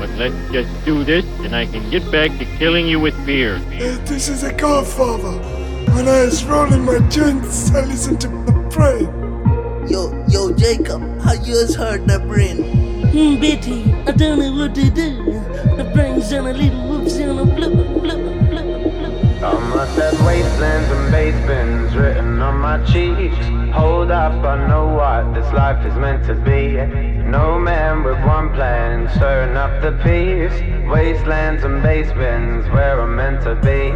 But let's just do this, and I can get back to killing you with beer. Uh, this is a godfather. When I was rolling my joints, I listened to the brain. Yo, yo, Jacob, how you has heard the brain? Hmm, Betty, I don't know what to do. The brain's on a little whoops and a flip, flip, wastelands and basins written on my cheeks. Hold up, I know what this life is meant to be. No man with one plan, stirring up the peace. Wastelands and basements where I'm meant to be.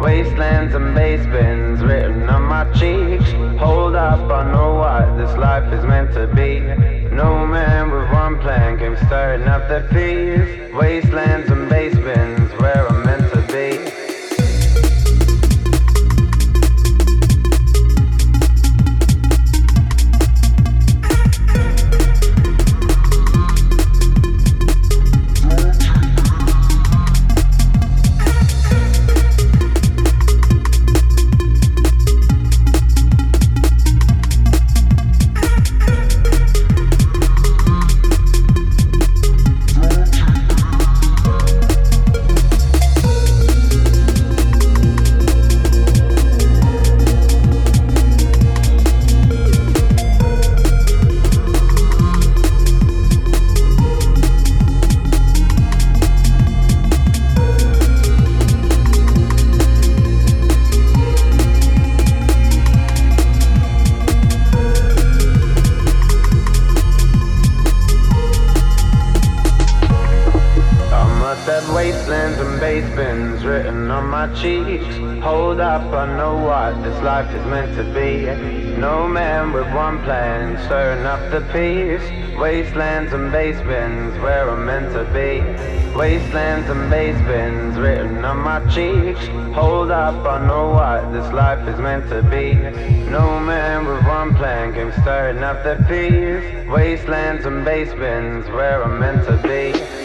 Wastelands and basements written on my cheeks. Hold up, I know what this life is meant to be. No man with one plan came stirring up the peace. Wastelands and basements where I'm the peace. Wastelands and basements where I'm meant to be. Wastelands and basements written on my cheeks. Hold up, I know what this life is meant to be. No man with one plan came starting up the peace. Wastelands and basements where I'm meant to be.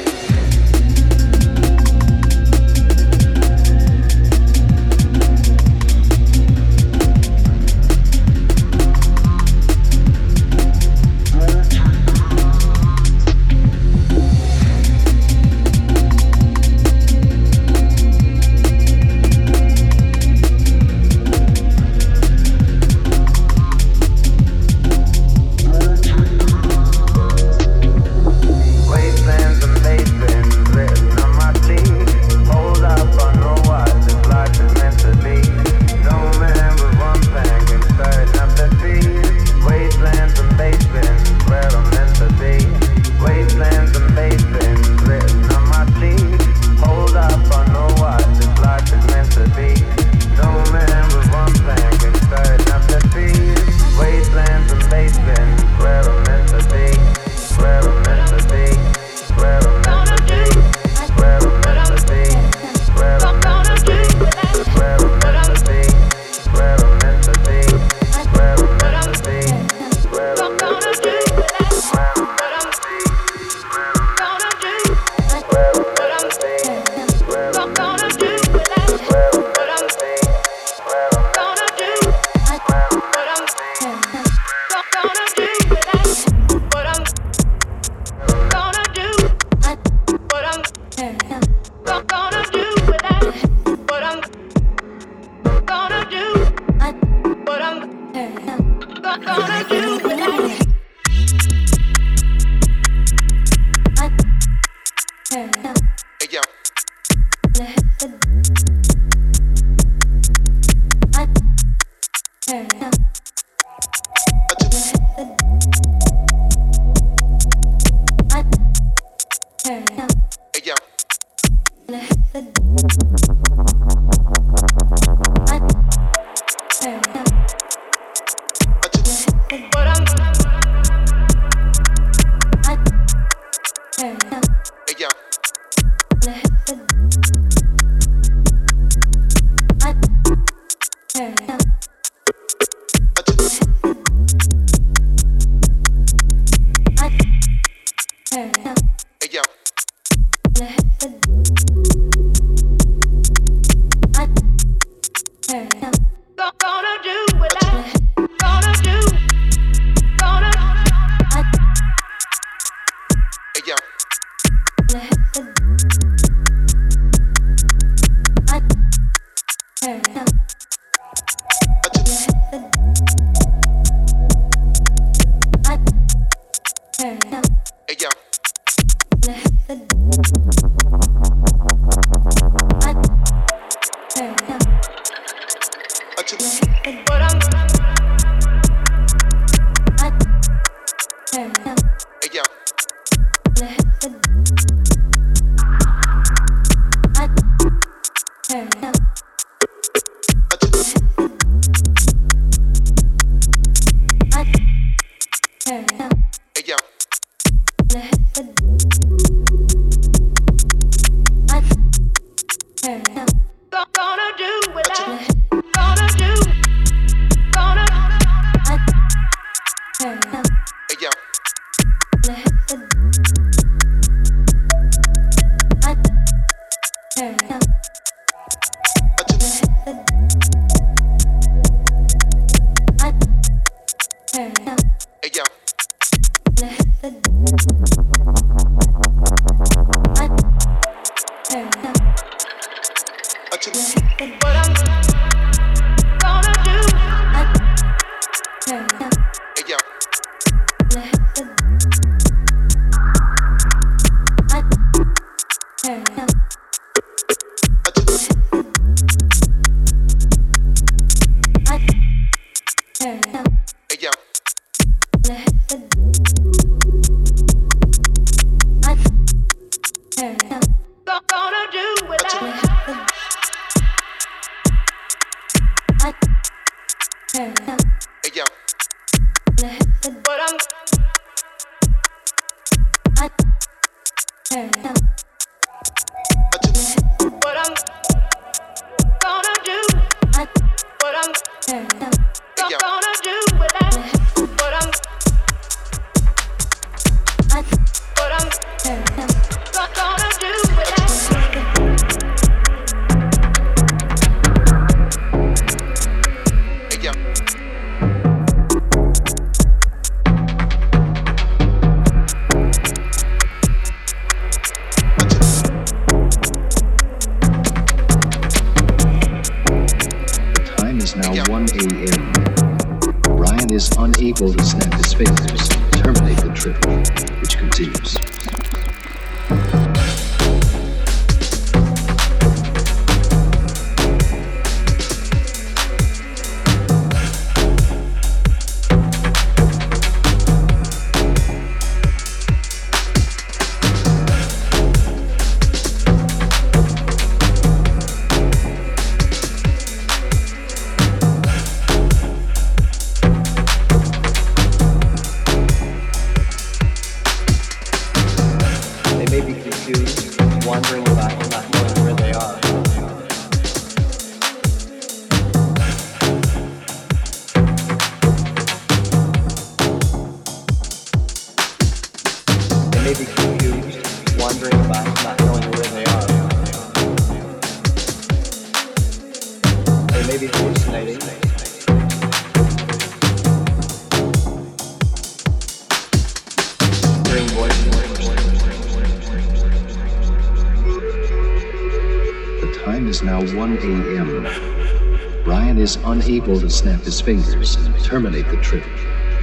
Unable to snap his fingers and terminate the trip,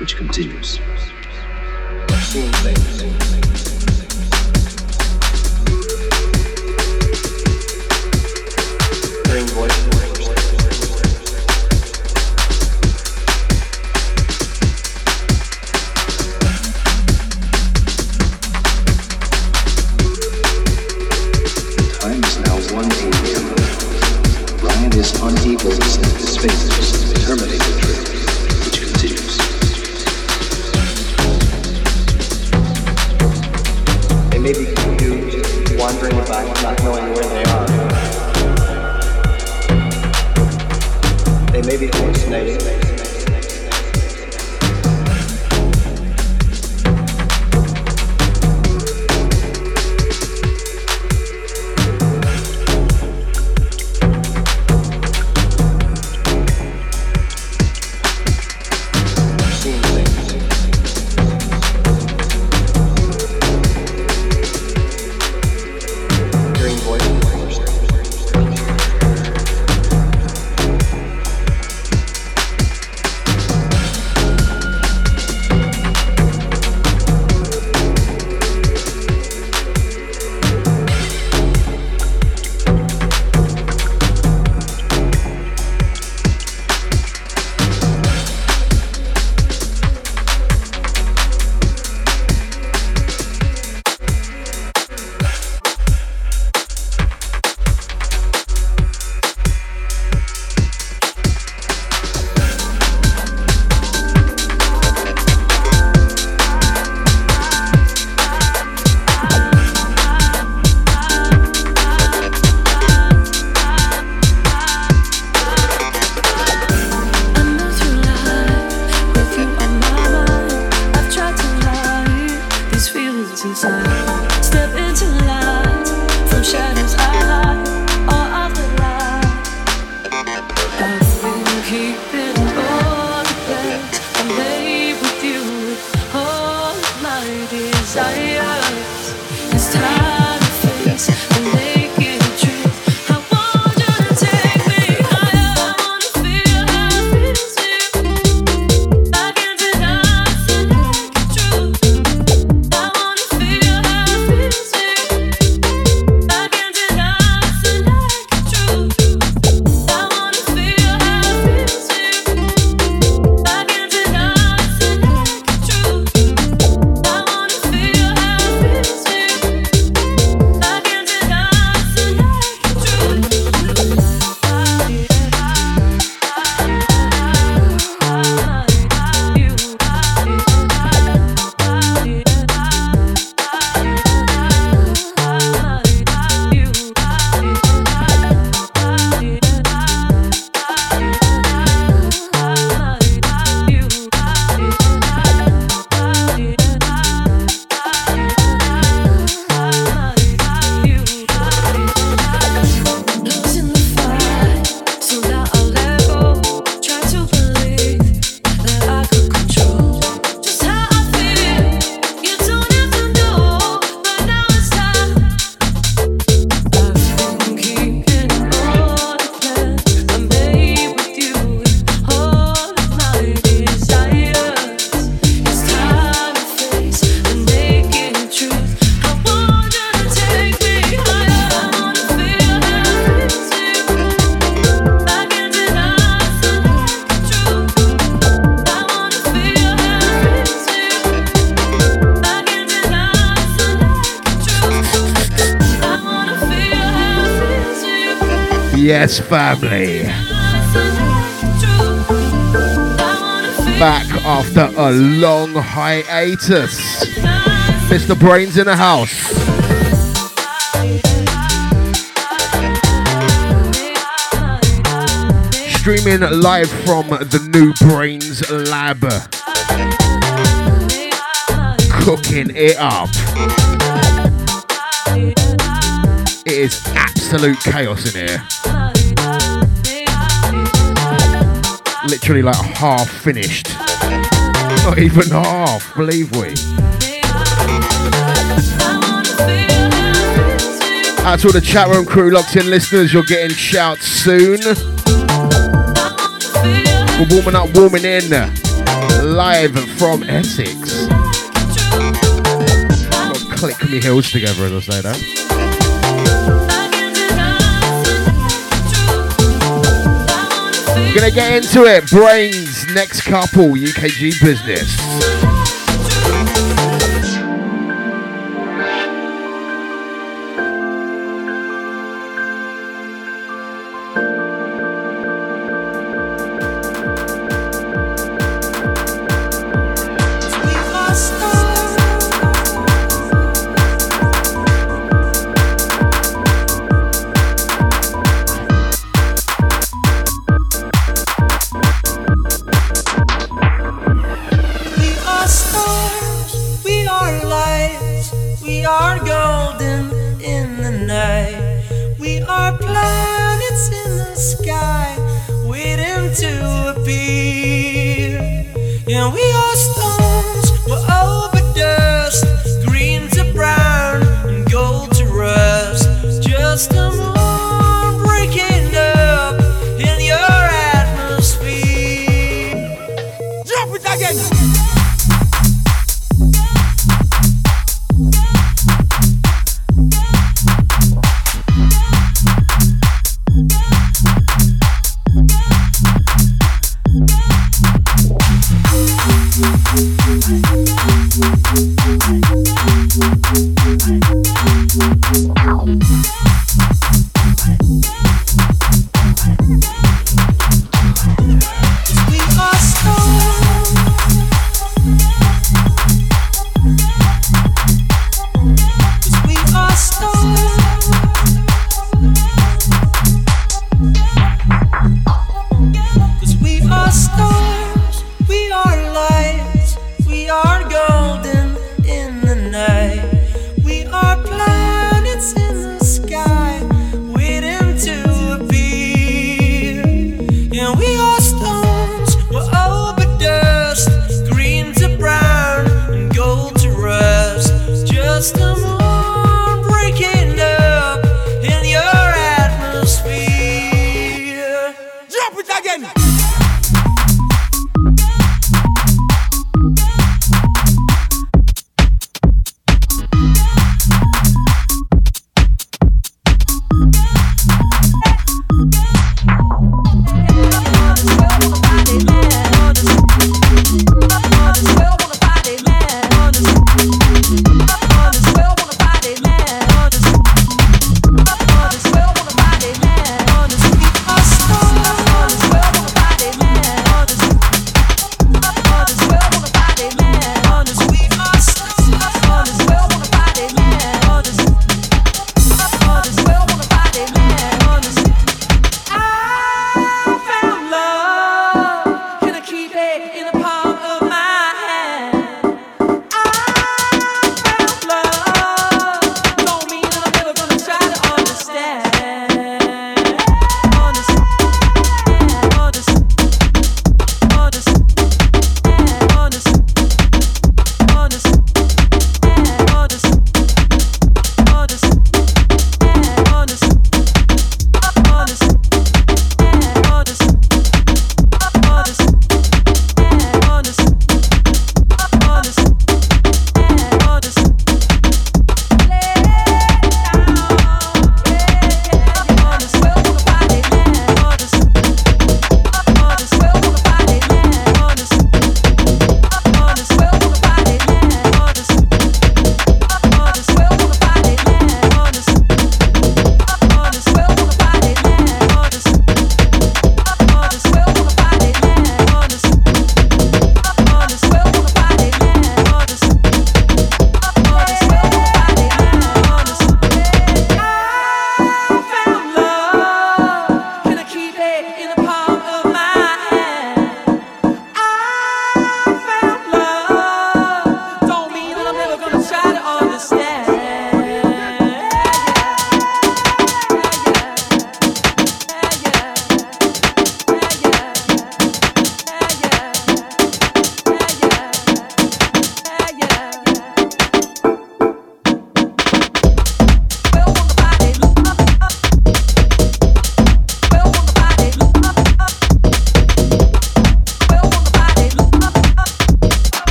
which continues. Hiatus. Mr. BrainZ in the house. Streaming live from the new Brainz Lab. Cooking it up. It is absolute chaos in here. Literally like half finished. Not even half, believe we. Out to all the chat room crew, locked in listeners, you're getting shouts soon. We're warming up, warming in, live from Essex. Click me heels together as I say that. Gonna get into it. BrainZ, next couple, UKG business.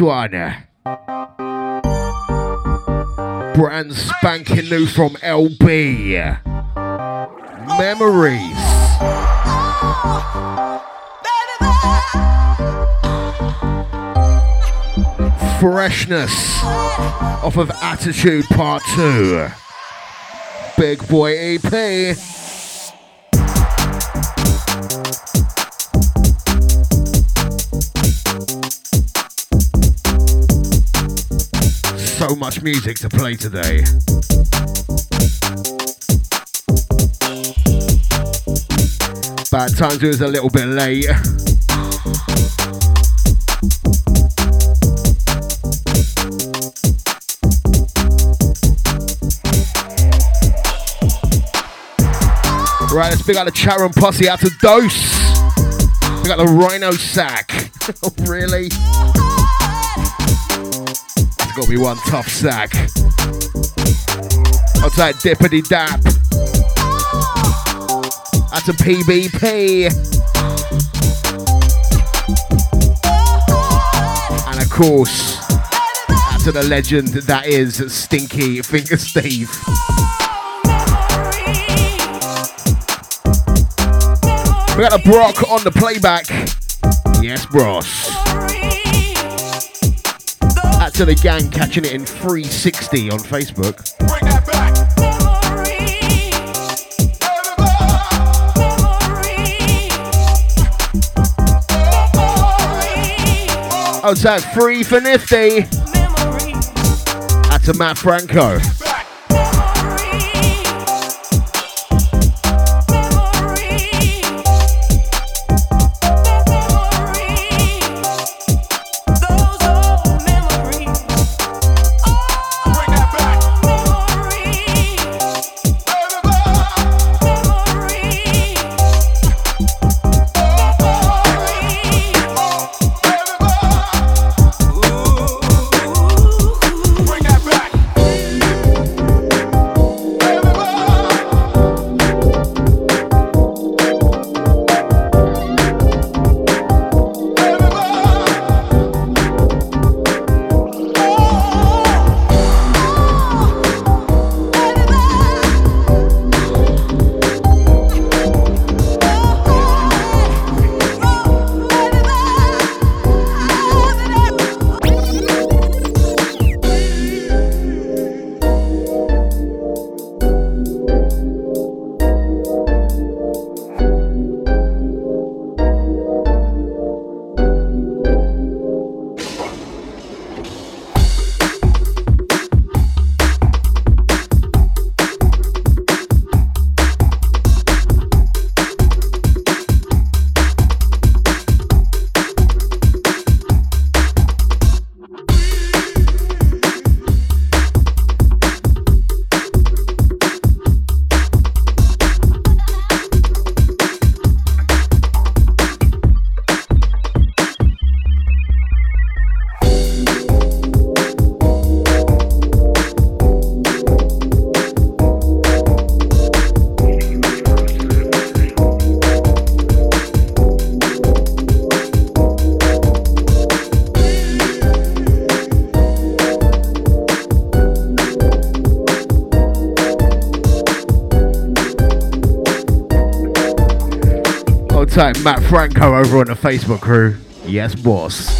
One. Brand spanking new from LB. Memories. Freshness off of Attitude Part 2. Big Boy EP. So much music to play today. Bad times it was a little bit late. Right, let's pick out the Charon posse out to Dose. We got the Rhino sack. oh, really? Got be one tough sack. I'll take Dippity Dap. That's a PBP. And of course, to the legend that is Stinky Finger Steve. We got a Brock on the playback. Yes, bros. To the gang catching it in 360 on Facebook. Outside oh, free for Nifty. That's a Matt Franco. Franco over on the Facebook crew. Yes, boss.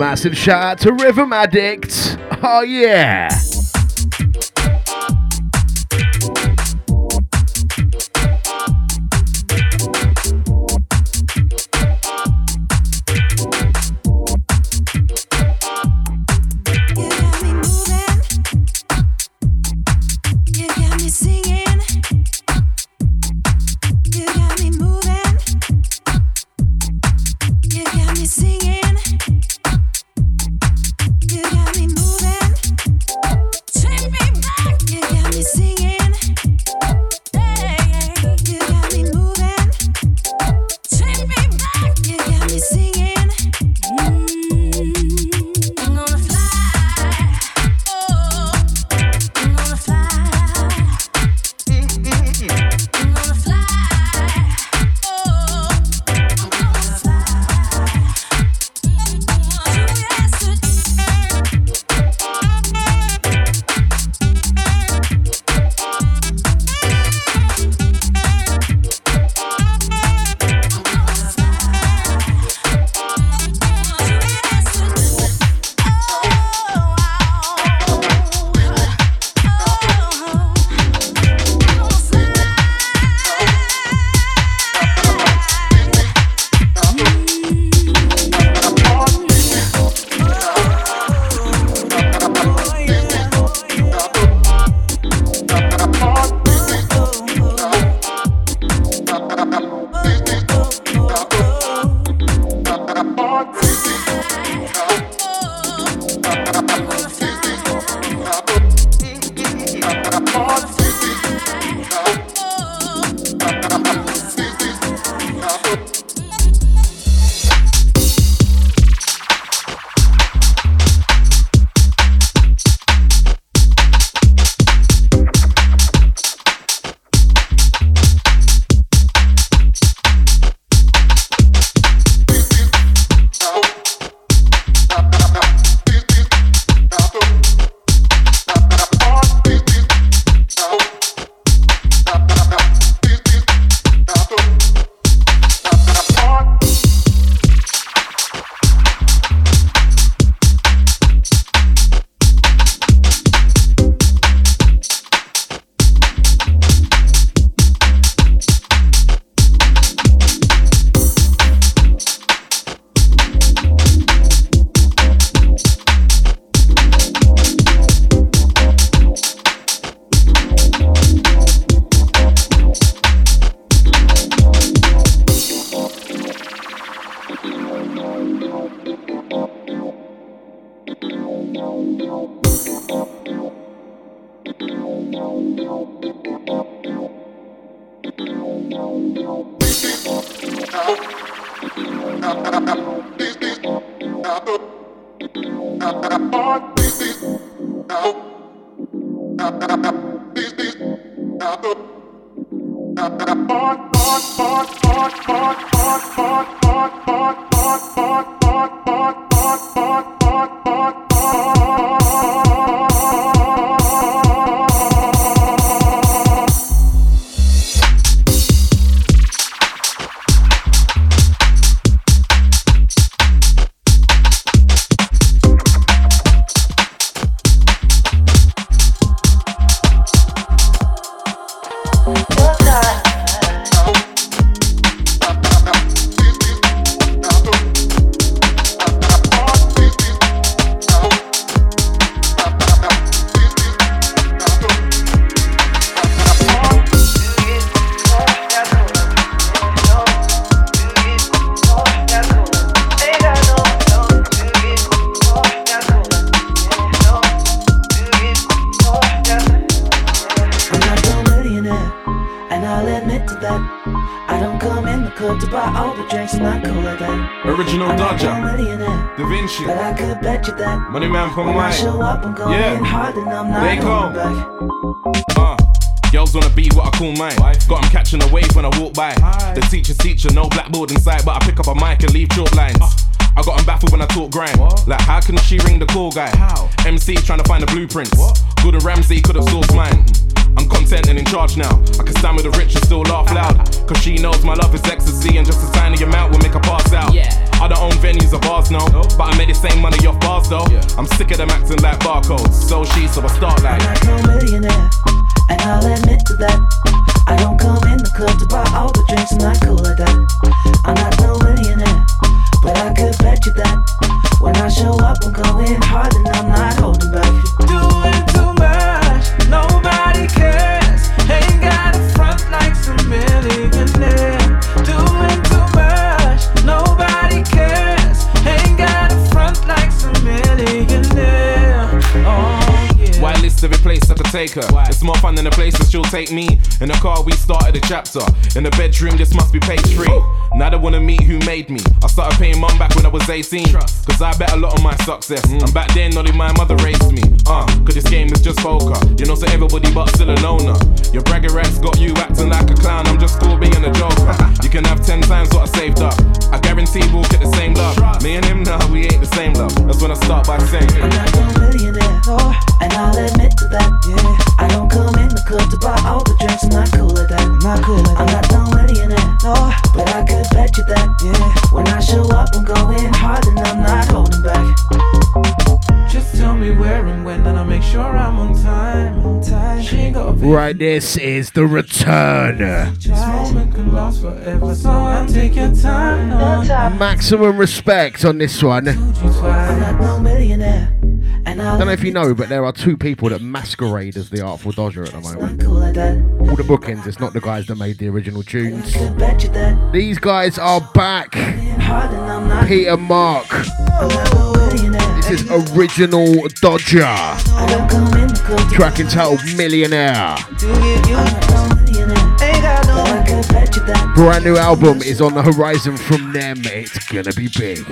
Massive shout out to Rhythm Addict. Oh, yeah. Trying take her? It's more fun than the places she'll take me. In the car, we started a chapter. In the bedroom, this must be page three. Now they wanna meet who made me. I started paying mum back when I was 18. Cause I bet a lot on my success. And back then, only my mother raised me. Uh, cause this game is just poker. You know, so everybody but still a loner. Your bragger rats got you acting like a clown. I'm just cool being a joker. You can have 10 times what I saved up. I guarantee we'll get the same love. Me and him, nah, we ain't the same love. That's when I start by saying. I'm not no millionaire, oh, and I'll admit to that. Yeah, I don't come in the club to buy all the drinks, I'm not cool like that. I'm not cool like I'm not no millionaire, no, but I could bet you that. Yeah, when I show up, I'm going hard and I'm not holding back. Just tell me where and when, and I'll make sure I'm on time. On time. She ain't got a Right, this is the return. This moment can last forever, so I'll take your time. No, Maximum respect on this one. I'm not no millionaire, and I'll don't know if you know, but there are two people that masquerade as the Artful Dodger at the moment. cool like that. All the bookings, it's not the guys that made the original tunes. Could bet you that. These guys are back. Hard and I'm not. Peter Mark. I'm not no millionaire. This is original Dodger. I don't come in the club to Track entitled Millionaire. Ain't got no. But I could bet you that. Brand new album is on the horizon from them. It's gonna be big.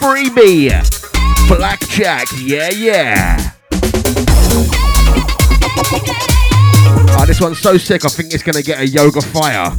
Freebie. Blackjack, yeah, yeah. Oh, this one's so sick, I think it's gonna get a yoga fire.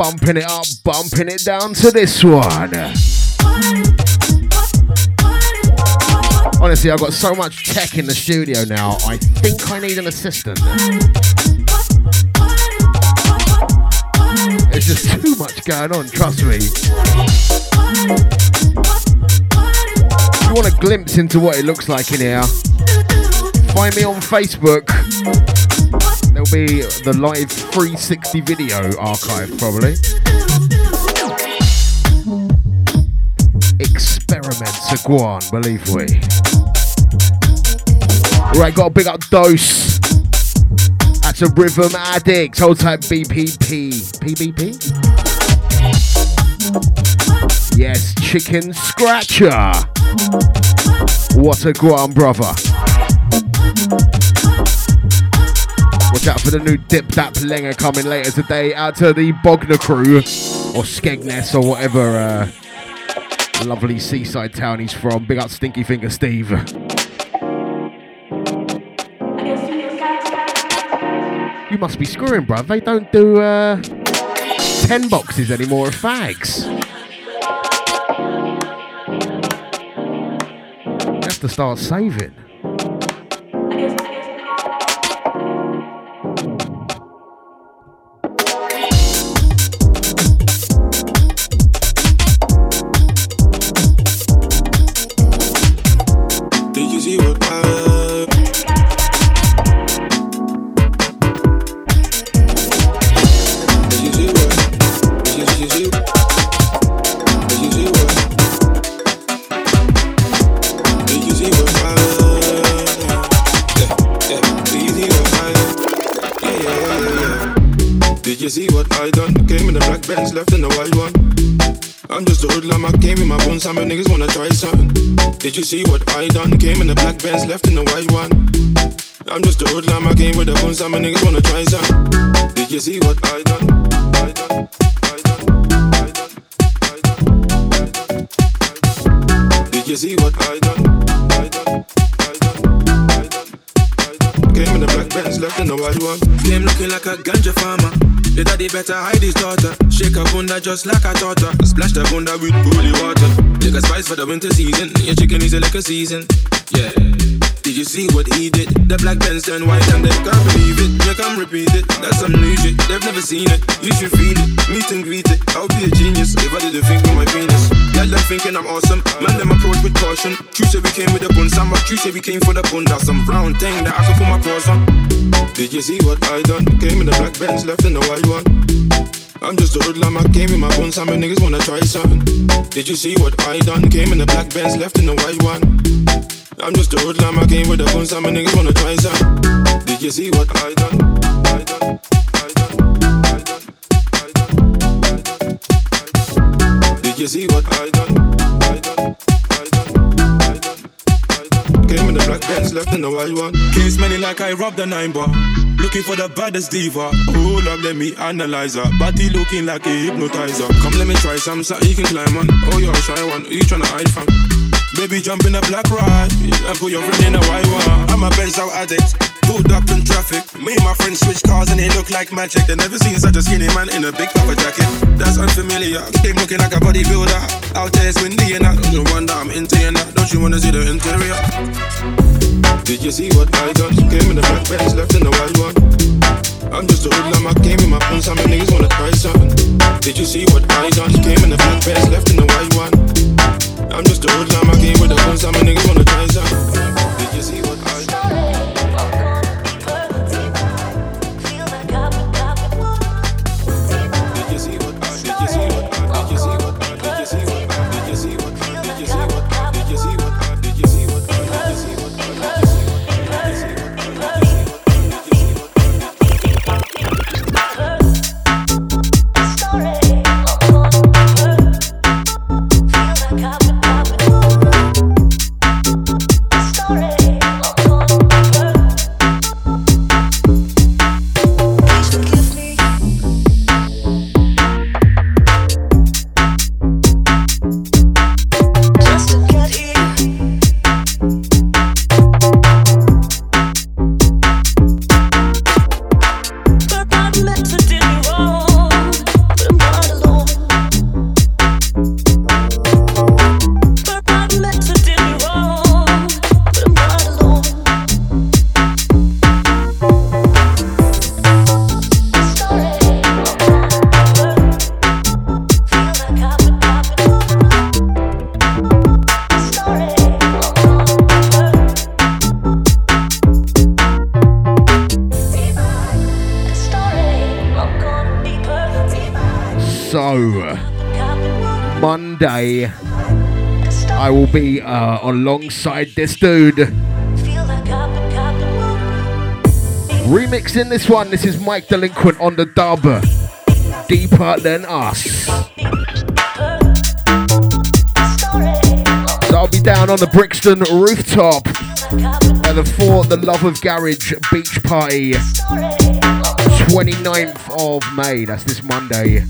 Bumping it up, bumping it down to this one. Honestly, I've got so much tech in the studio now, I think I need an assistant. There's just too much going on, trust me. If you want a glimpse into what it looks like in here, find me on Facebook. Be the live 360 video archive, probably. Experiments are gone, believe we. Right, got a big up dose. That's a rhythm addict. Hold tight BPP. PBP? Yes, chicken scratcher. What a guan, brother. Out for the new Dip Dap Lenger coming later today. Out to the Bognor crew or Skegness or whatever uh, lovely seaside town he's from. Big up Stinky Finger Steve. You must be screwing, bruv. They don't do uh, 10 boxes anymore of fags. Have to start saving. Did you see what I done? Came in the black Benz, left in the white one I'm just a hoodlum, I came in my bones, some niggas wanna try something. Did you see what I done? Came in the black Benz, left in the white one. I'm just a hoodlum, I came with the bones, some niggas wanna try something. Did you see what I done? I done. Did you see what I done? I done, I done, I done, I done. Came in the black Benz, left in the white one. Came looking like a ganja farmer. The daddy better hide his daughter. Shake her bunda just like a taught her. Splash the bunda with holy water. Take a spice for the winter season. Your chicken is a liquor season. Yeah. Did you see what he did? The black Benz turned white and they can't believe it. You come repeat it. That's some new shit. They've never seen it. You should feel it. Meet and greet it. I'll be a genius if I didn't think with my penis. Tell them thinking I'm awesome. Man, them approach with caution. True say we came with a bun. Some true say we came for the bunda. Some brown thing that I can put my cross on. Did you see what I done? Came in the black Benz, left in the white one. I'm just a hoodlum, I came in my bones, some niggas wanna try something. Did you see what I done? Came in the black Benz, left in the white one. I'm just a hoodlum, I came with the bones, some niggas wanna try something. Did you see what I done? I done. Did you see what I done? Came in the black Benz, left in the white one. Case many like I robbed a nine bar. Looking for the baddest diva. Hold up, let me analyze her. Body looking like a hypnotizer. Come, let me try some, so you can climb on. Oh, you're a shy one. You tryna hide from? Baby, jump in a black ride and put your friend in a white one. I'm a Benz out addict. Pulled up in traffic. Me and my friends switch cars and they look like magic. They never seen such a skinny man in a big puffer jacket. That's unfamiliar. Came looking like a bodybuilder. Out there it's windy and I don't wonder I'm into you now. Don't you wanna see the interior? Did you see what I done? Came in the black Benz, left in the white one. I'm just a hoodlum, I came in my bones, some niggas wanna try something. Did you see what I done? Came in the black Benz, left in the white one. I'm just a hoodlum, I came with the bones, some niggas wanna try something. Monday, I will be uh, alongside this dude. Remixing this one, this is Mike Delinquent on the dub. Deeper than us. So I'll be down on the Brixton rooftop at the For the Love of Garage Beach Party. 29th of May, that's this Monday.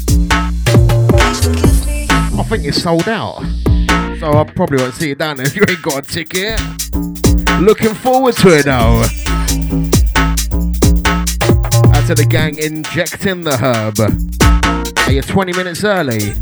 I think it's sold out. So I probably won't see you down there if you ain't got a ticket. Looking forward to it though. Out to the gang injecting the herb. Are you 20 minutes early?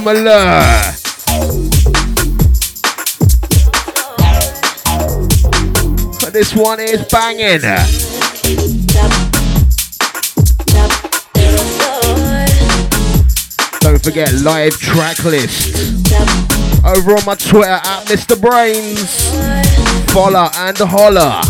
Rhythm alert. This one is banging. Don't forget live track list over on my Twitter at Mr. Brainz. Follow and holler.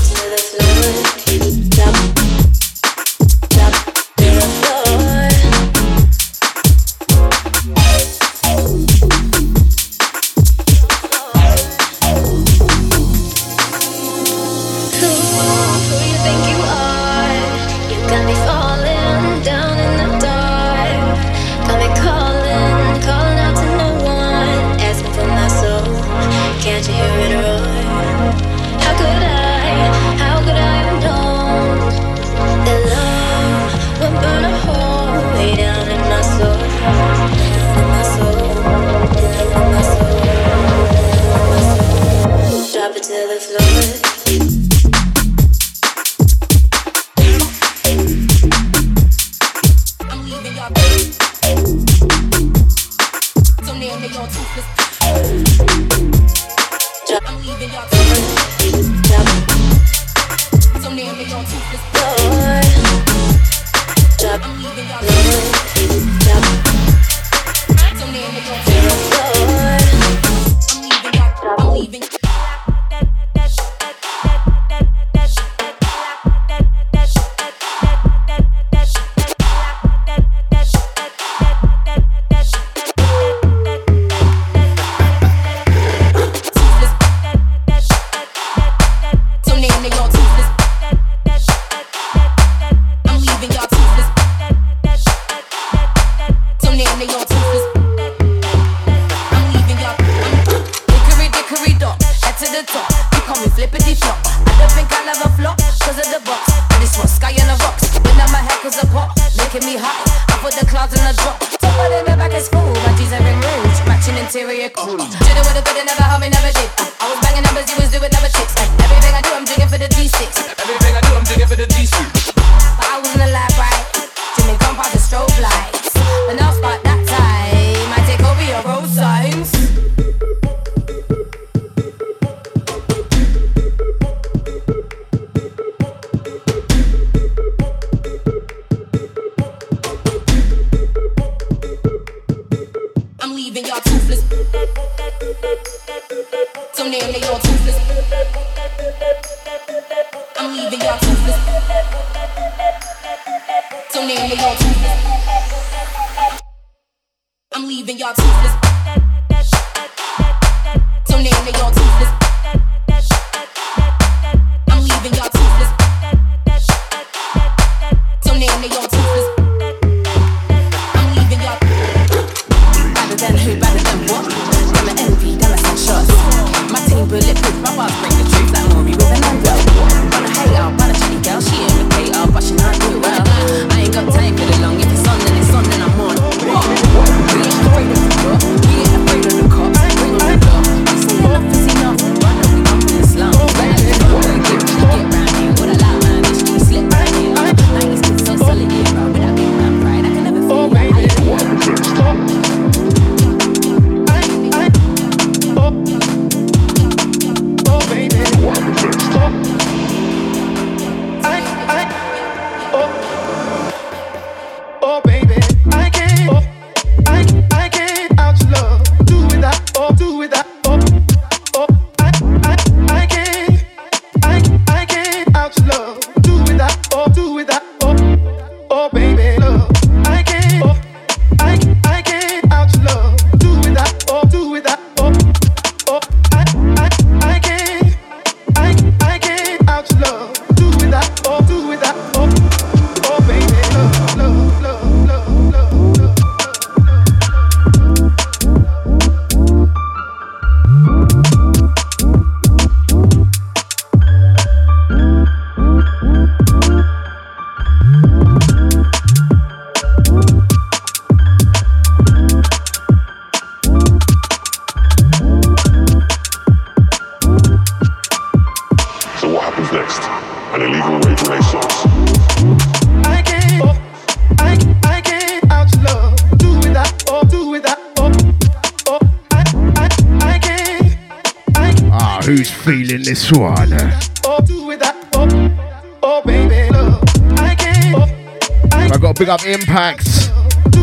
Up Impact.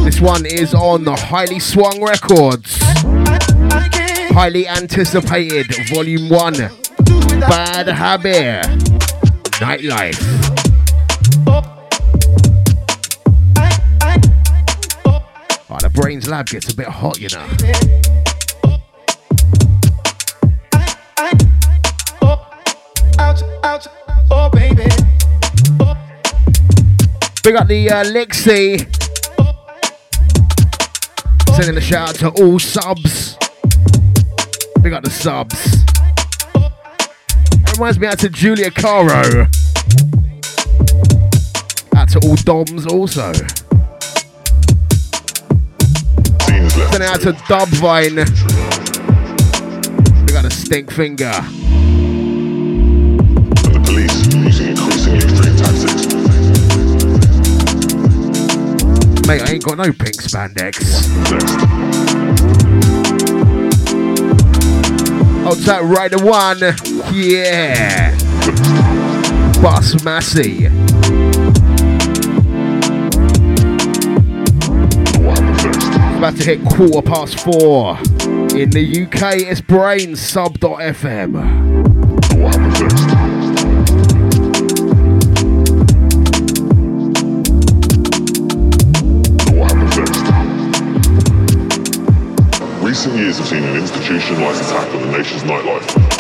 This one is on the Highly Swung Records. Highly anticipated, Volume 1. Bad Habit. Nightlife. Oh, the Brainz Lab gets a bit hot, you know. Big up the uh, Lixie. Sending a shout out to all subs. Big up the subs. Reminds me out to Julia Caro. Out to all Doms also. Sending out to Dubvine. Big up the Stink Finger. mate, I ain't got no pink spandex. I'll tap right the one. Yeah. Boss Massey. About to hit quarter past four. In the UK, it's brain sub.fm. years have seen an institutionalized attack on the nation's nightlife.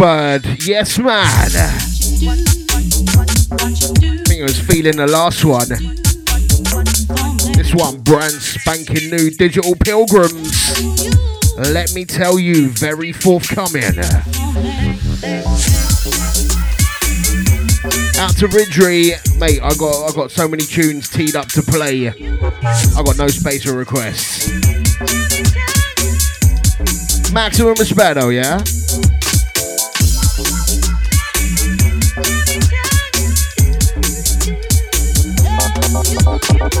Bird. Yes, man. I think I was feeling the last one. This one, brand spanking new Digital Pilgrims. Let me tell you, very forthcoming. Out to Ridgery, mate. I got I got so many tunes teed up to play. I got no space for requests. Maximum respect, though, yeah.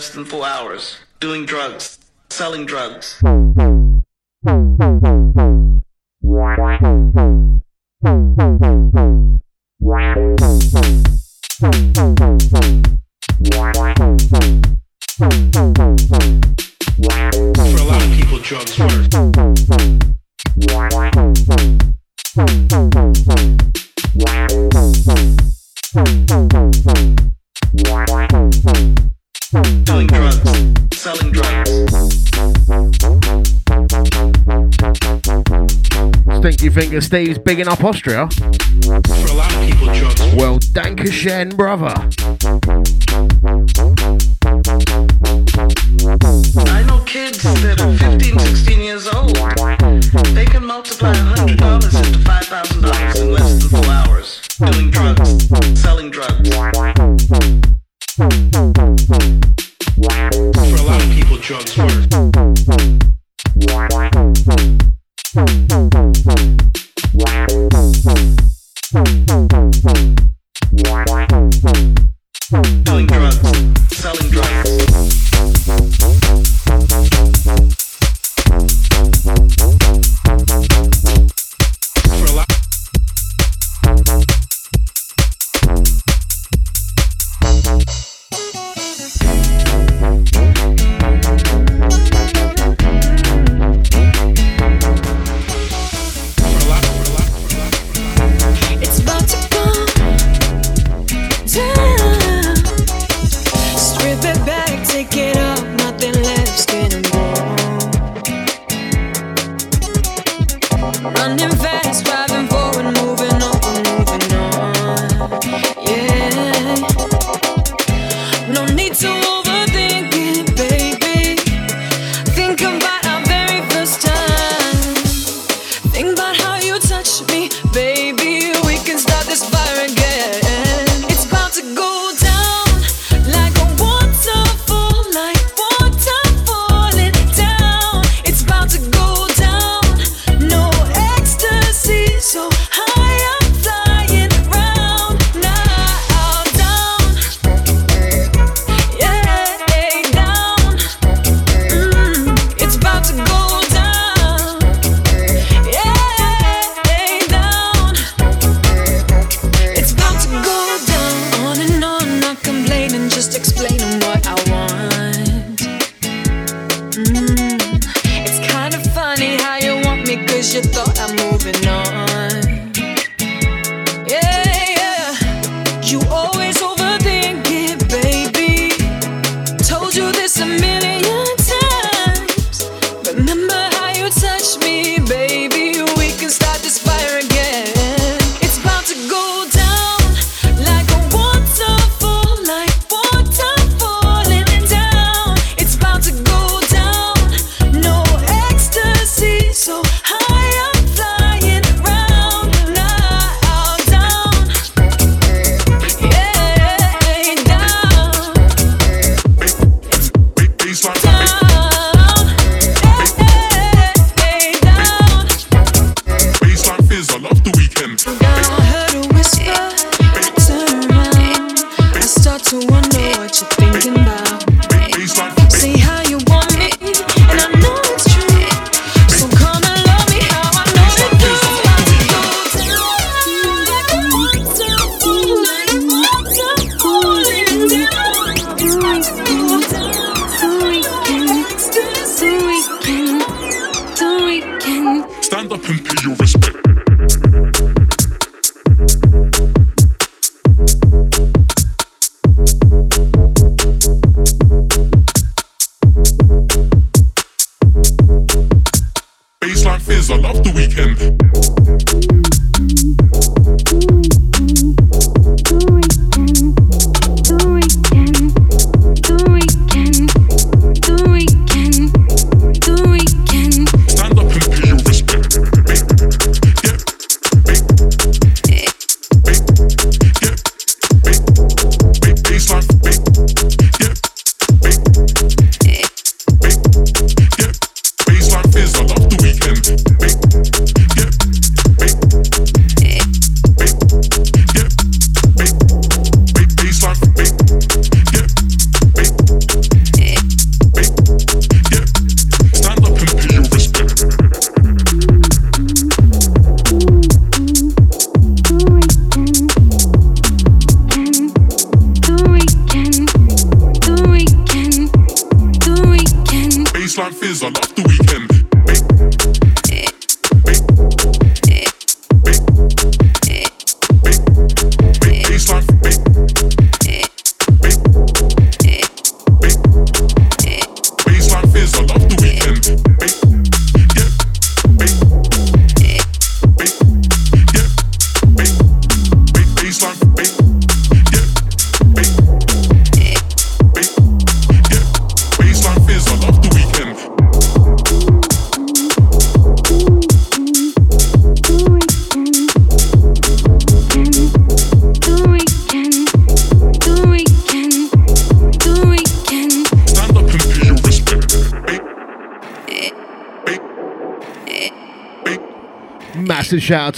less than four hours, doing drugs, selling drugs. drugs think Steve's bigging up Austria. People, well, danke schön, brother. I know kids that are 15, 16 years old. They can multiply $100 into $5,000 in less than four hours doing drugs, selling drugs. For a lot of people, drugs work.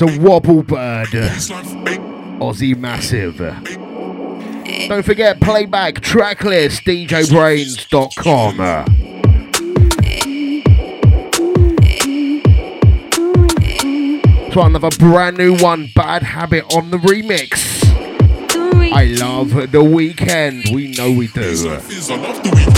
To Wobblebird. Aussie Massive. Don't forget playback tracklist djbrainz.com. So another brand new one, Bad Habit on the remix. I love the weekend. We know we do.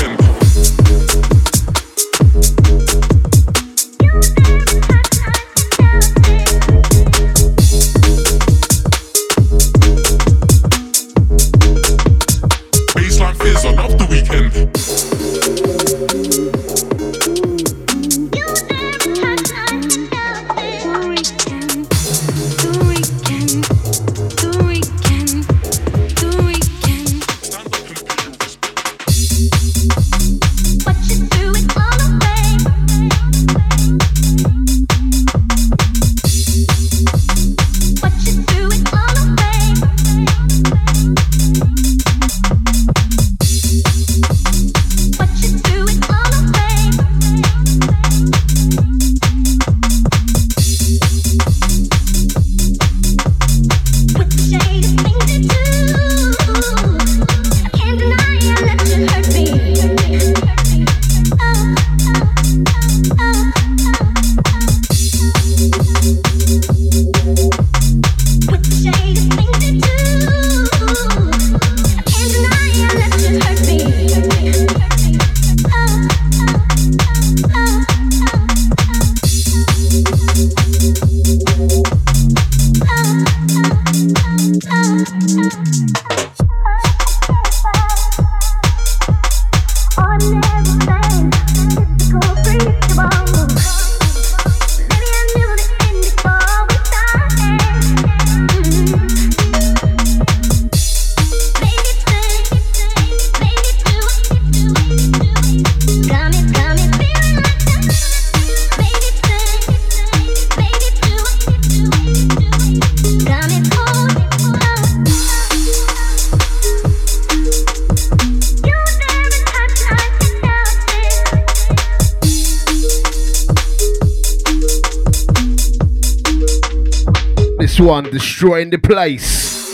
Destroying the place.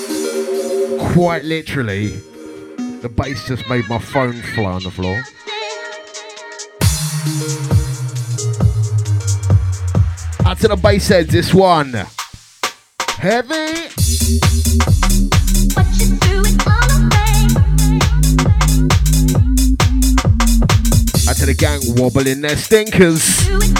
Quite literally. The bass just made my phone fly on the floor. Out to the bass heads, this one. Heavy. Out to the gang wobbling their stinkers.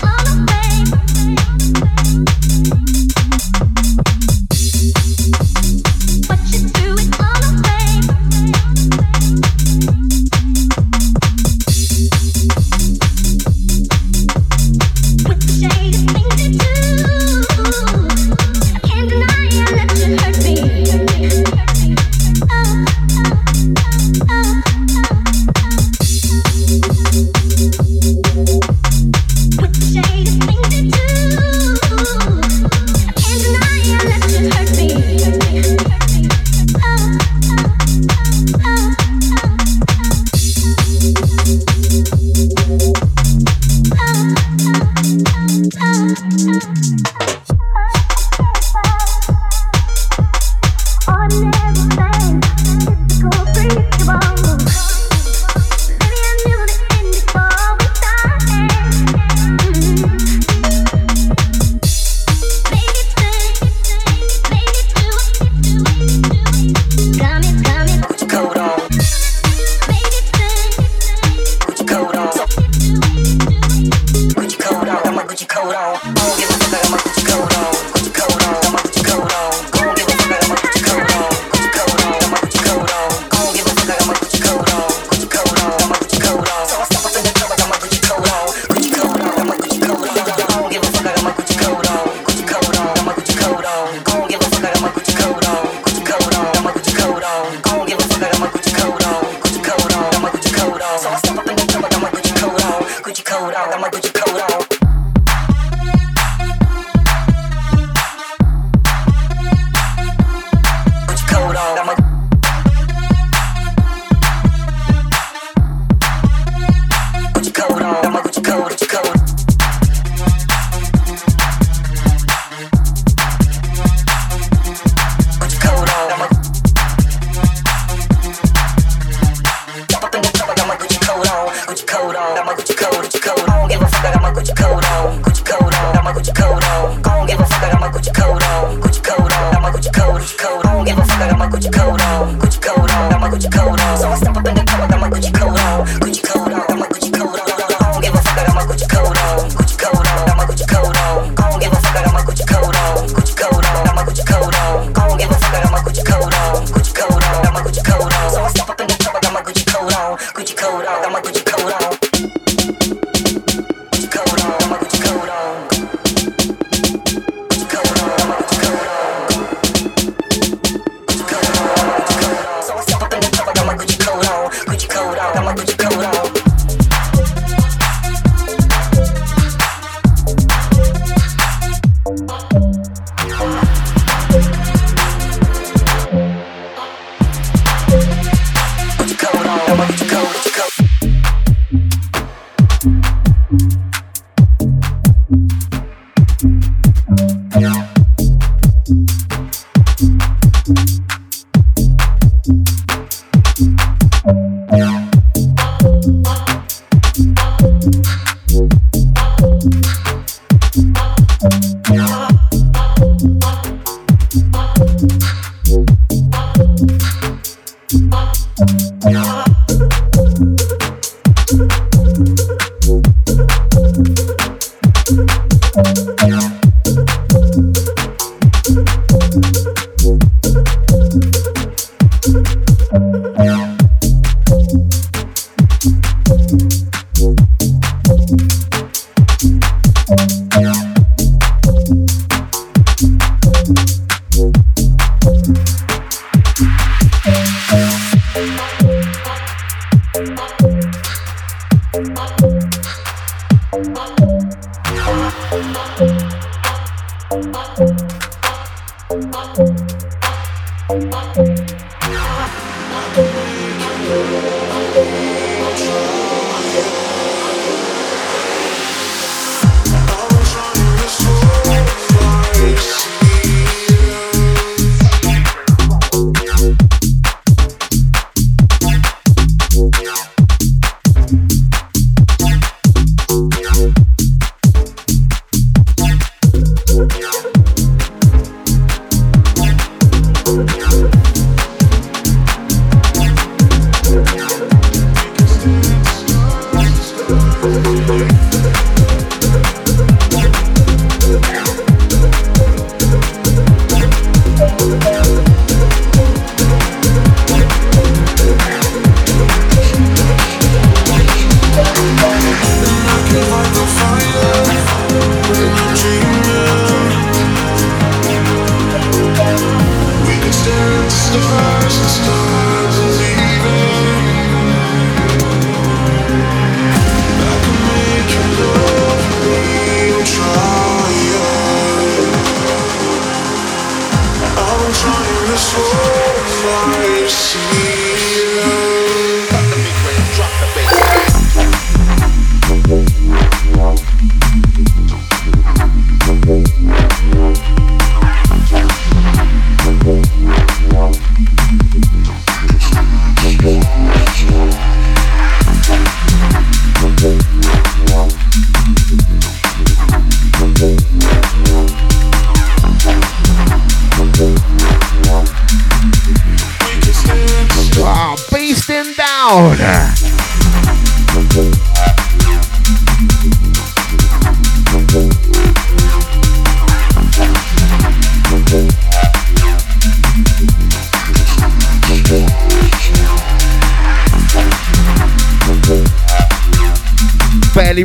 Down.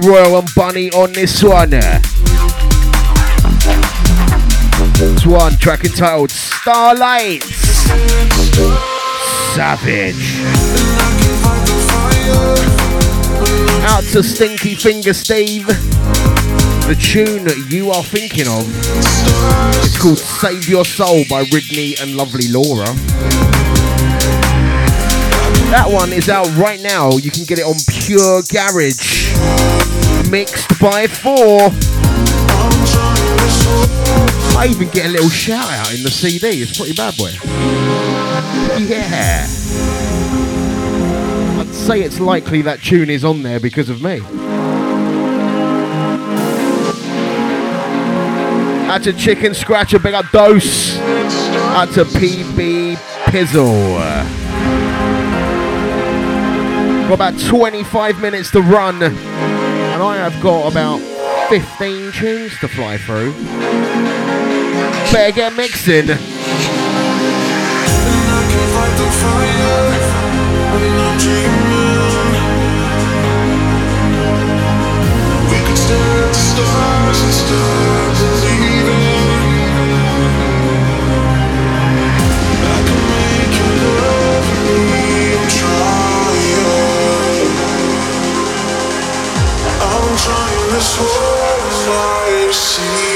Royal and Bunny on this one. This one track entitled Starlights. Savage. Out to Stinky Finger Steve. The tune that you are thinking of is called Save Your Soul by Ridney and Lovely Laura. That one is out right now. You can get it on Pure Garage. Mixed by four. I even get a little shout out in the CD. It's pretty bad, boy. Yeah. I'd say it's likely that tune is on there because of me. Out to Chicken Scratcher, big up Dose. Out to PB Pizzle. Got about 25 minutes to run, and I have got about 15 tunes to fly through. Better get mixing. stars and stars believing trying this whole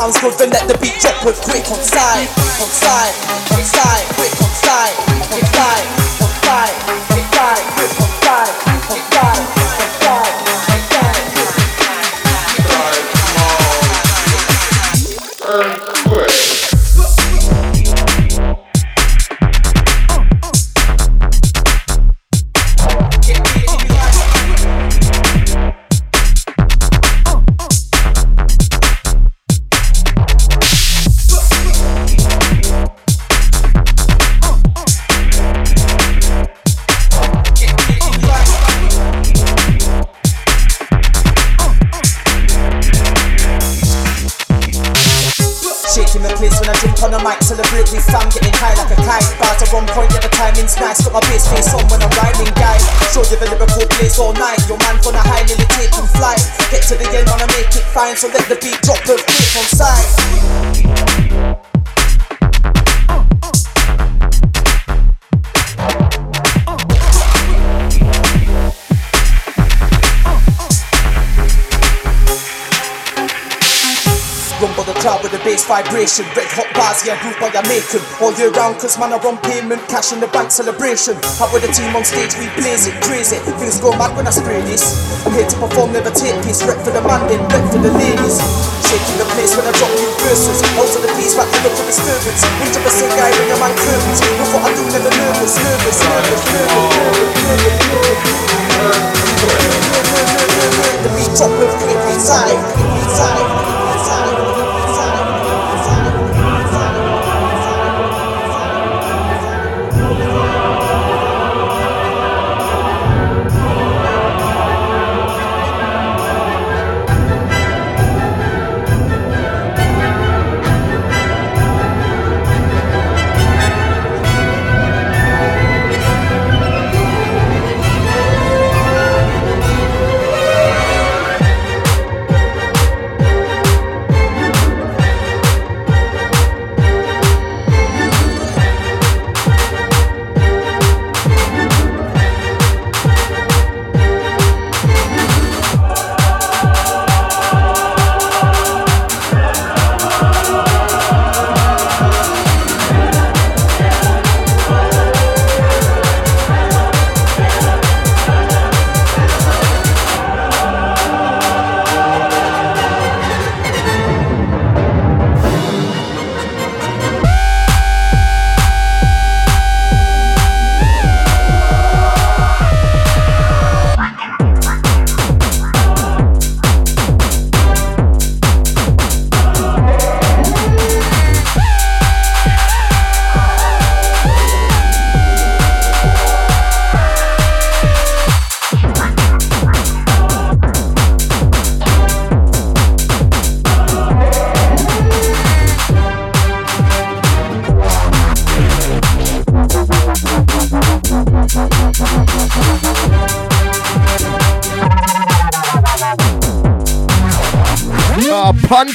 sounds good, then let the beat drop with quick on side, on side, so let the beat drop the beat on side. Rumble the crowd with the bass vibration. Red bars, yeah, group by Jamaican. All year round, cause man are on payment. Cash in the bank celebration. Out with the team on stage, we blaze it, crazy. Things go mad when I spray this. I'm here to perform, never take piece. Rep for the man, then rep for the ladies. Shaking the place when I drop new verses. Most of the piece, back to look for disturbance. 100% guy when your man curtains. With what I do, never nervous, nervous, nervous, nervous, nervous, nervous. The beat drop with quick inside, inside, inside.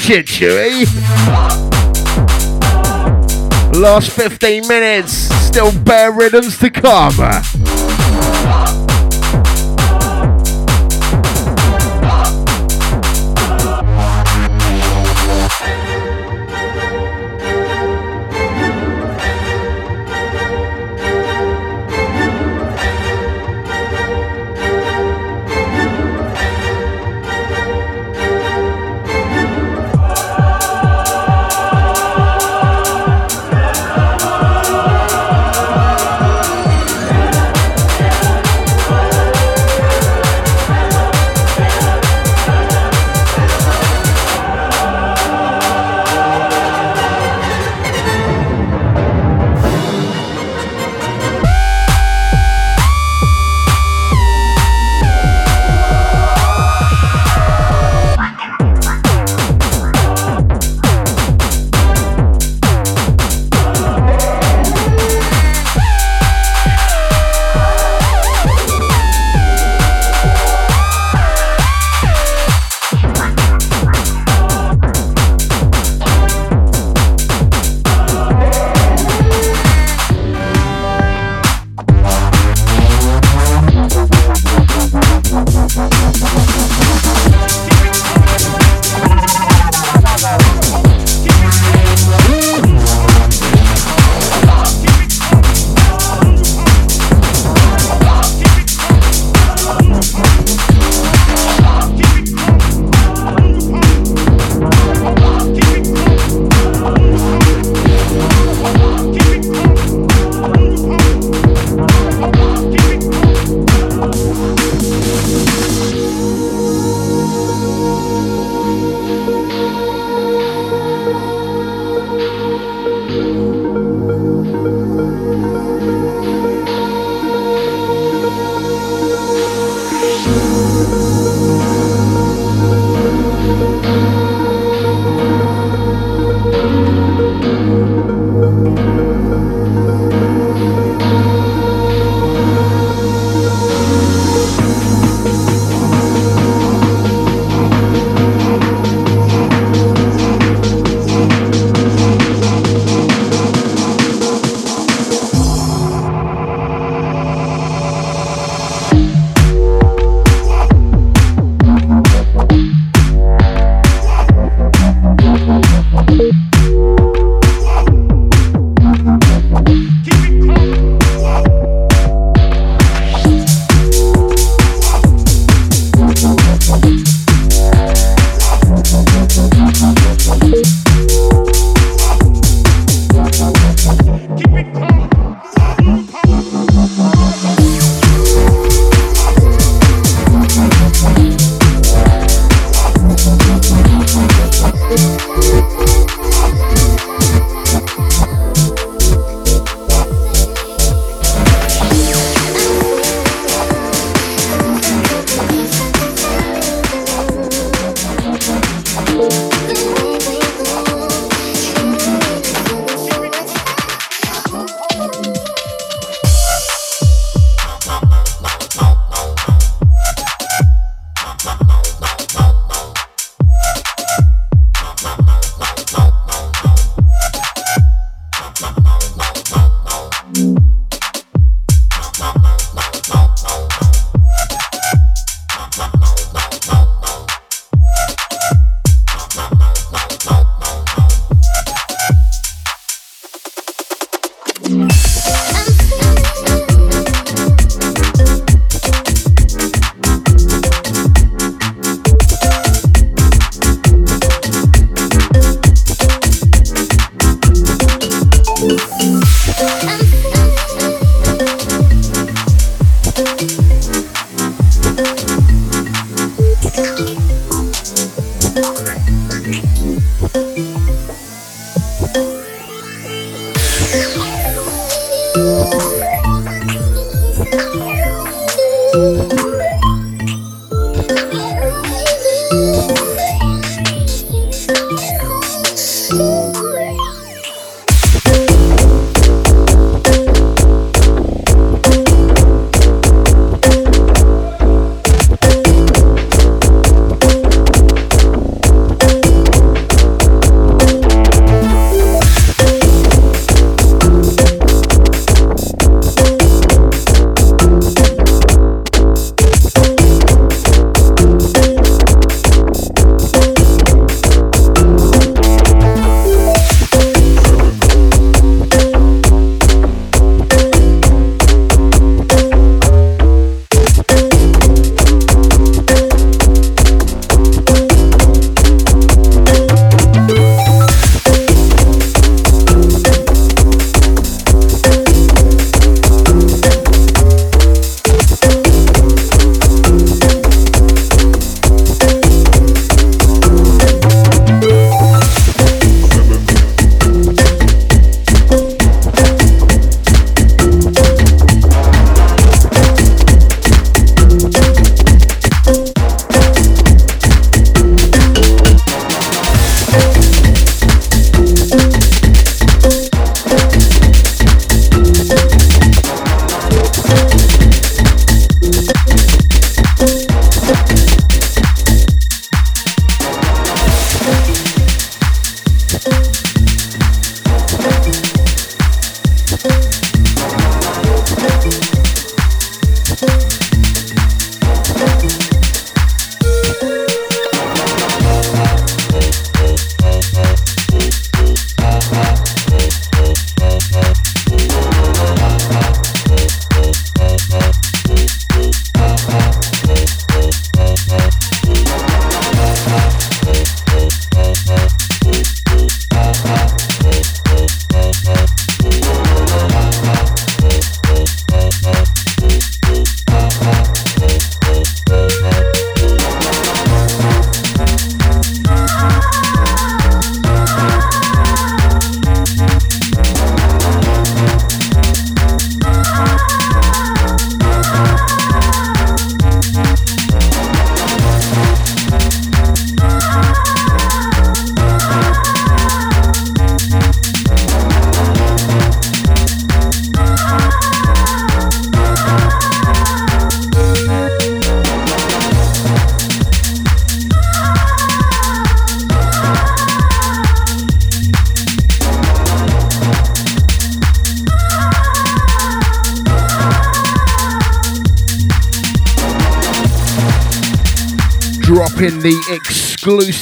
Punch it, Chewy. Last 15 minutes, still bare rhythms to come.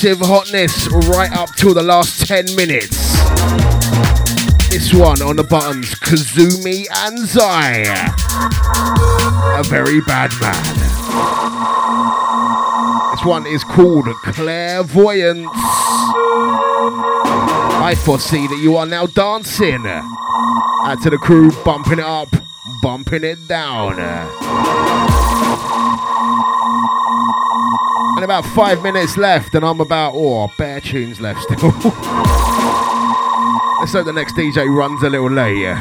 Exclusive hotness right up till the last 10 minutes. This one on the buttons, Kazumi Anzai. A very bad man. This one is called Clairvoyance. I foresee that you are now dancing. Add to the crew, bumping it up, bumping it down. About five minutes left, and I'm about, oh, bare tunes left still. Let's hope the next DJ runs a little late. Yeah.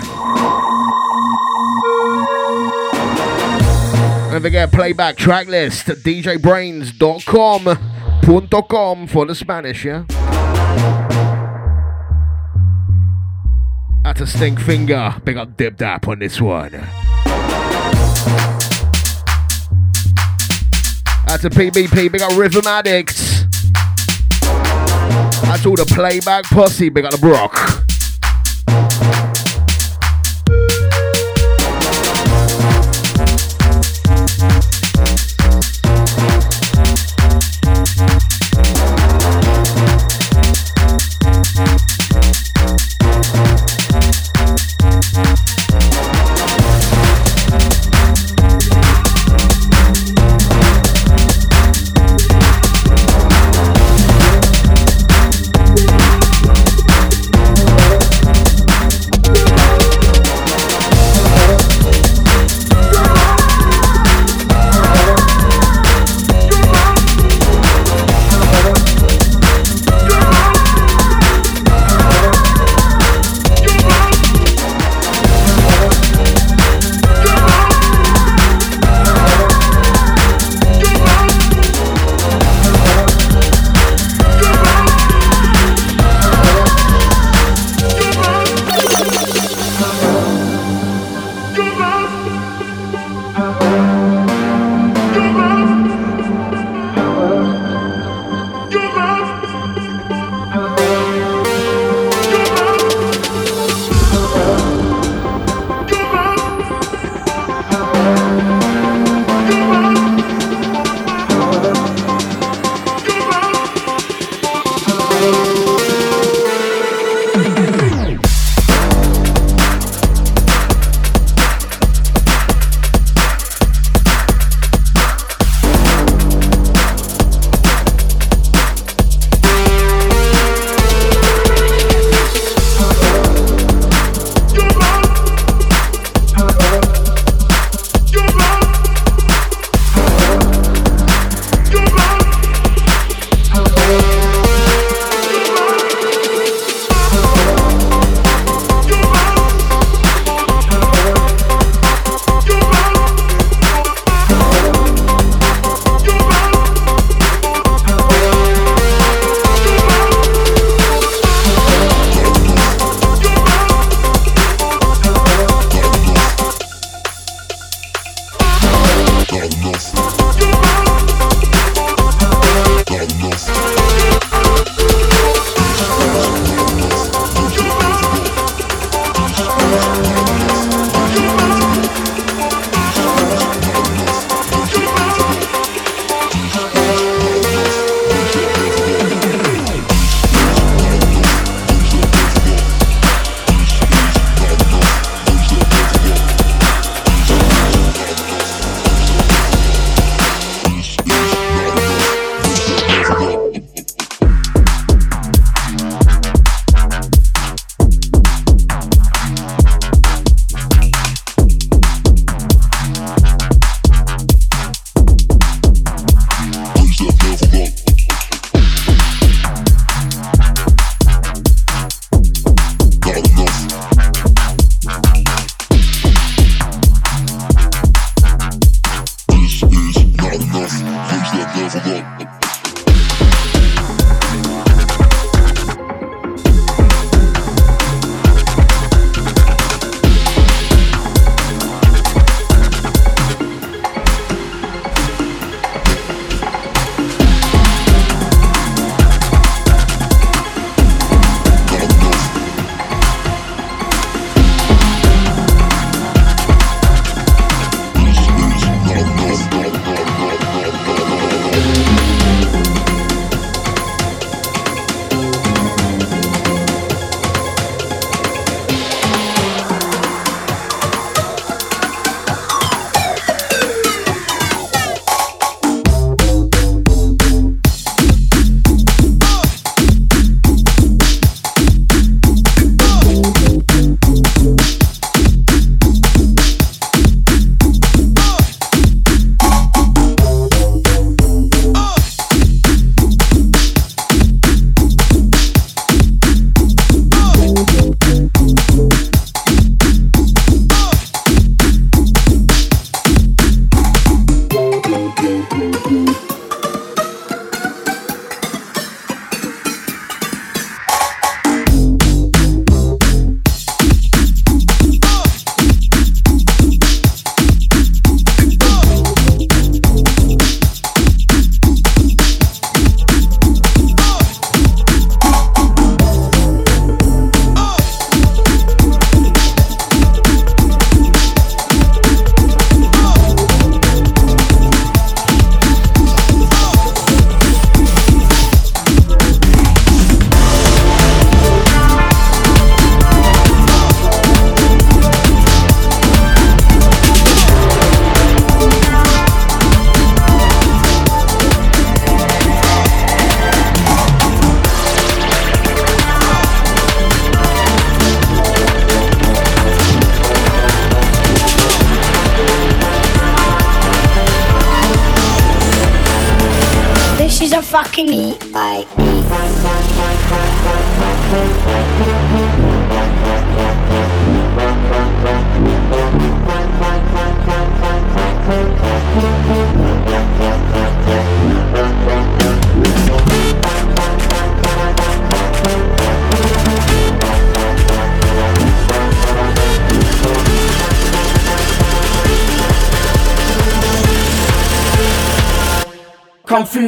Don't forget playback track list djbrainz.com.com for the Spanish, yeah? At a stink finger, big up Dip Dap on this one. A PBP, big up Rhythm Addicts. That's all the playback posse, big up the Brock.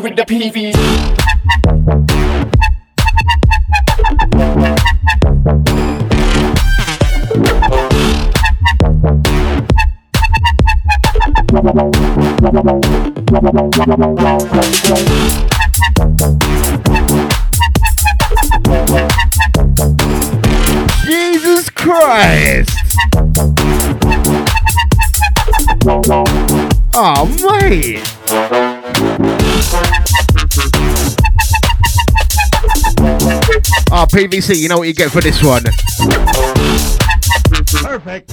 With the PV. PVC, you know what you get for this one. Perfect.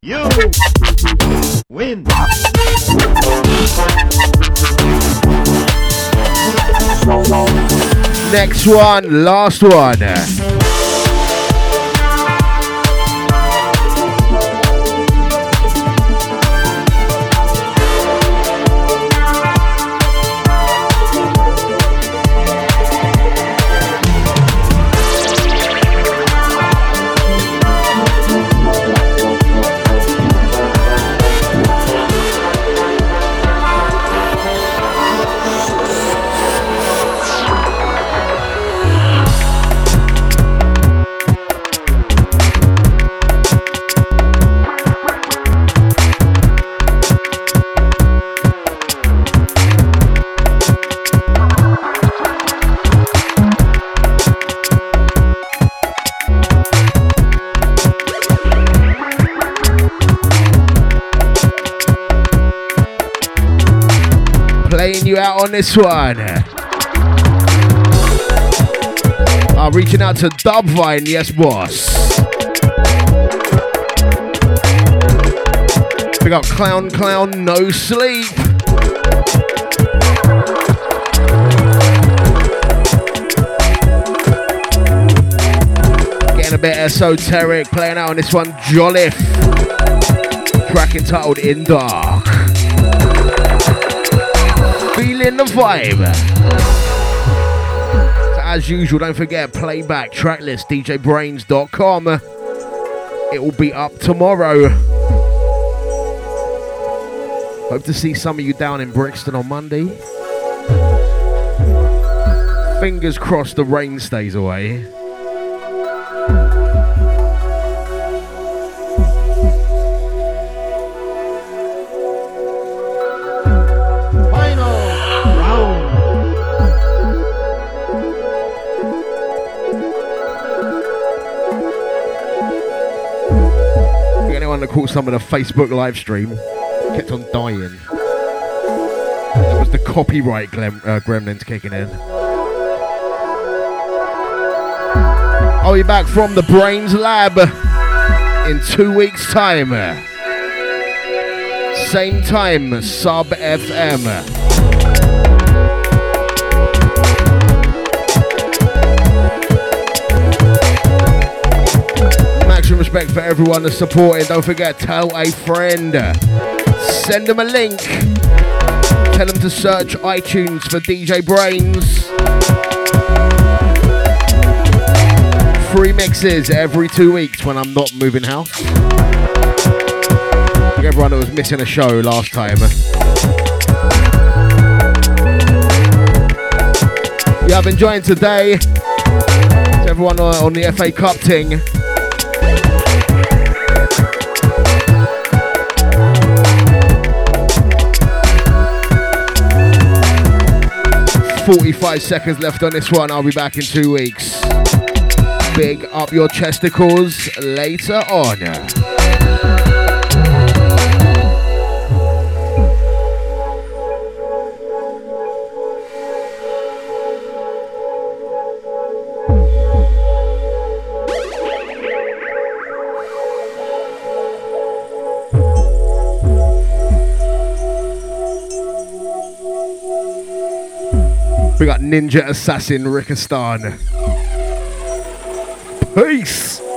You win. Next one, last one. On this one. I'm reaching out to Dubvine, yes, boss. Pick up Clown Clown, no sleep. Getting a bit esoteric, playing out on this one, Jolliffe. Track entitled In the vibe. So as usual, don't forget playback tracklist djbrainz.com. It will be up tomorrow. Hope to see some of you down in Brixton on Monday. Fingers crossed the rain stays away. Caught some of the Facebook live stream, kept on dying. That was the copyright glem- uh, gremlins kicking in. I'll be back from the Brainz Lab in two weeks' time. Same time, Sub FM. respect for everyone that's supporting. Don't forget, tell a friend. Send them a link. Tell them to search iTunes for DJ Brainz. Free mixes every two weeks when I'm not moving house. For everyone that was missing a show last time. Yeah, I've enjoying today. To everyone on the FA Cup thing. 45 seconds left on this one. I'll be back in two weeks. Big up your chesticles later on. We got Ninja Assassin Rickistan. Peace.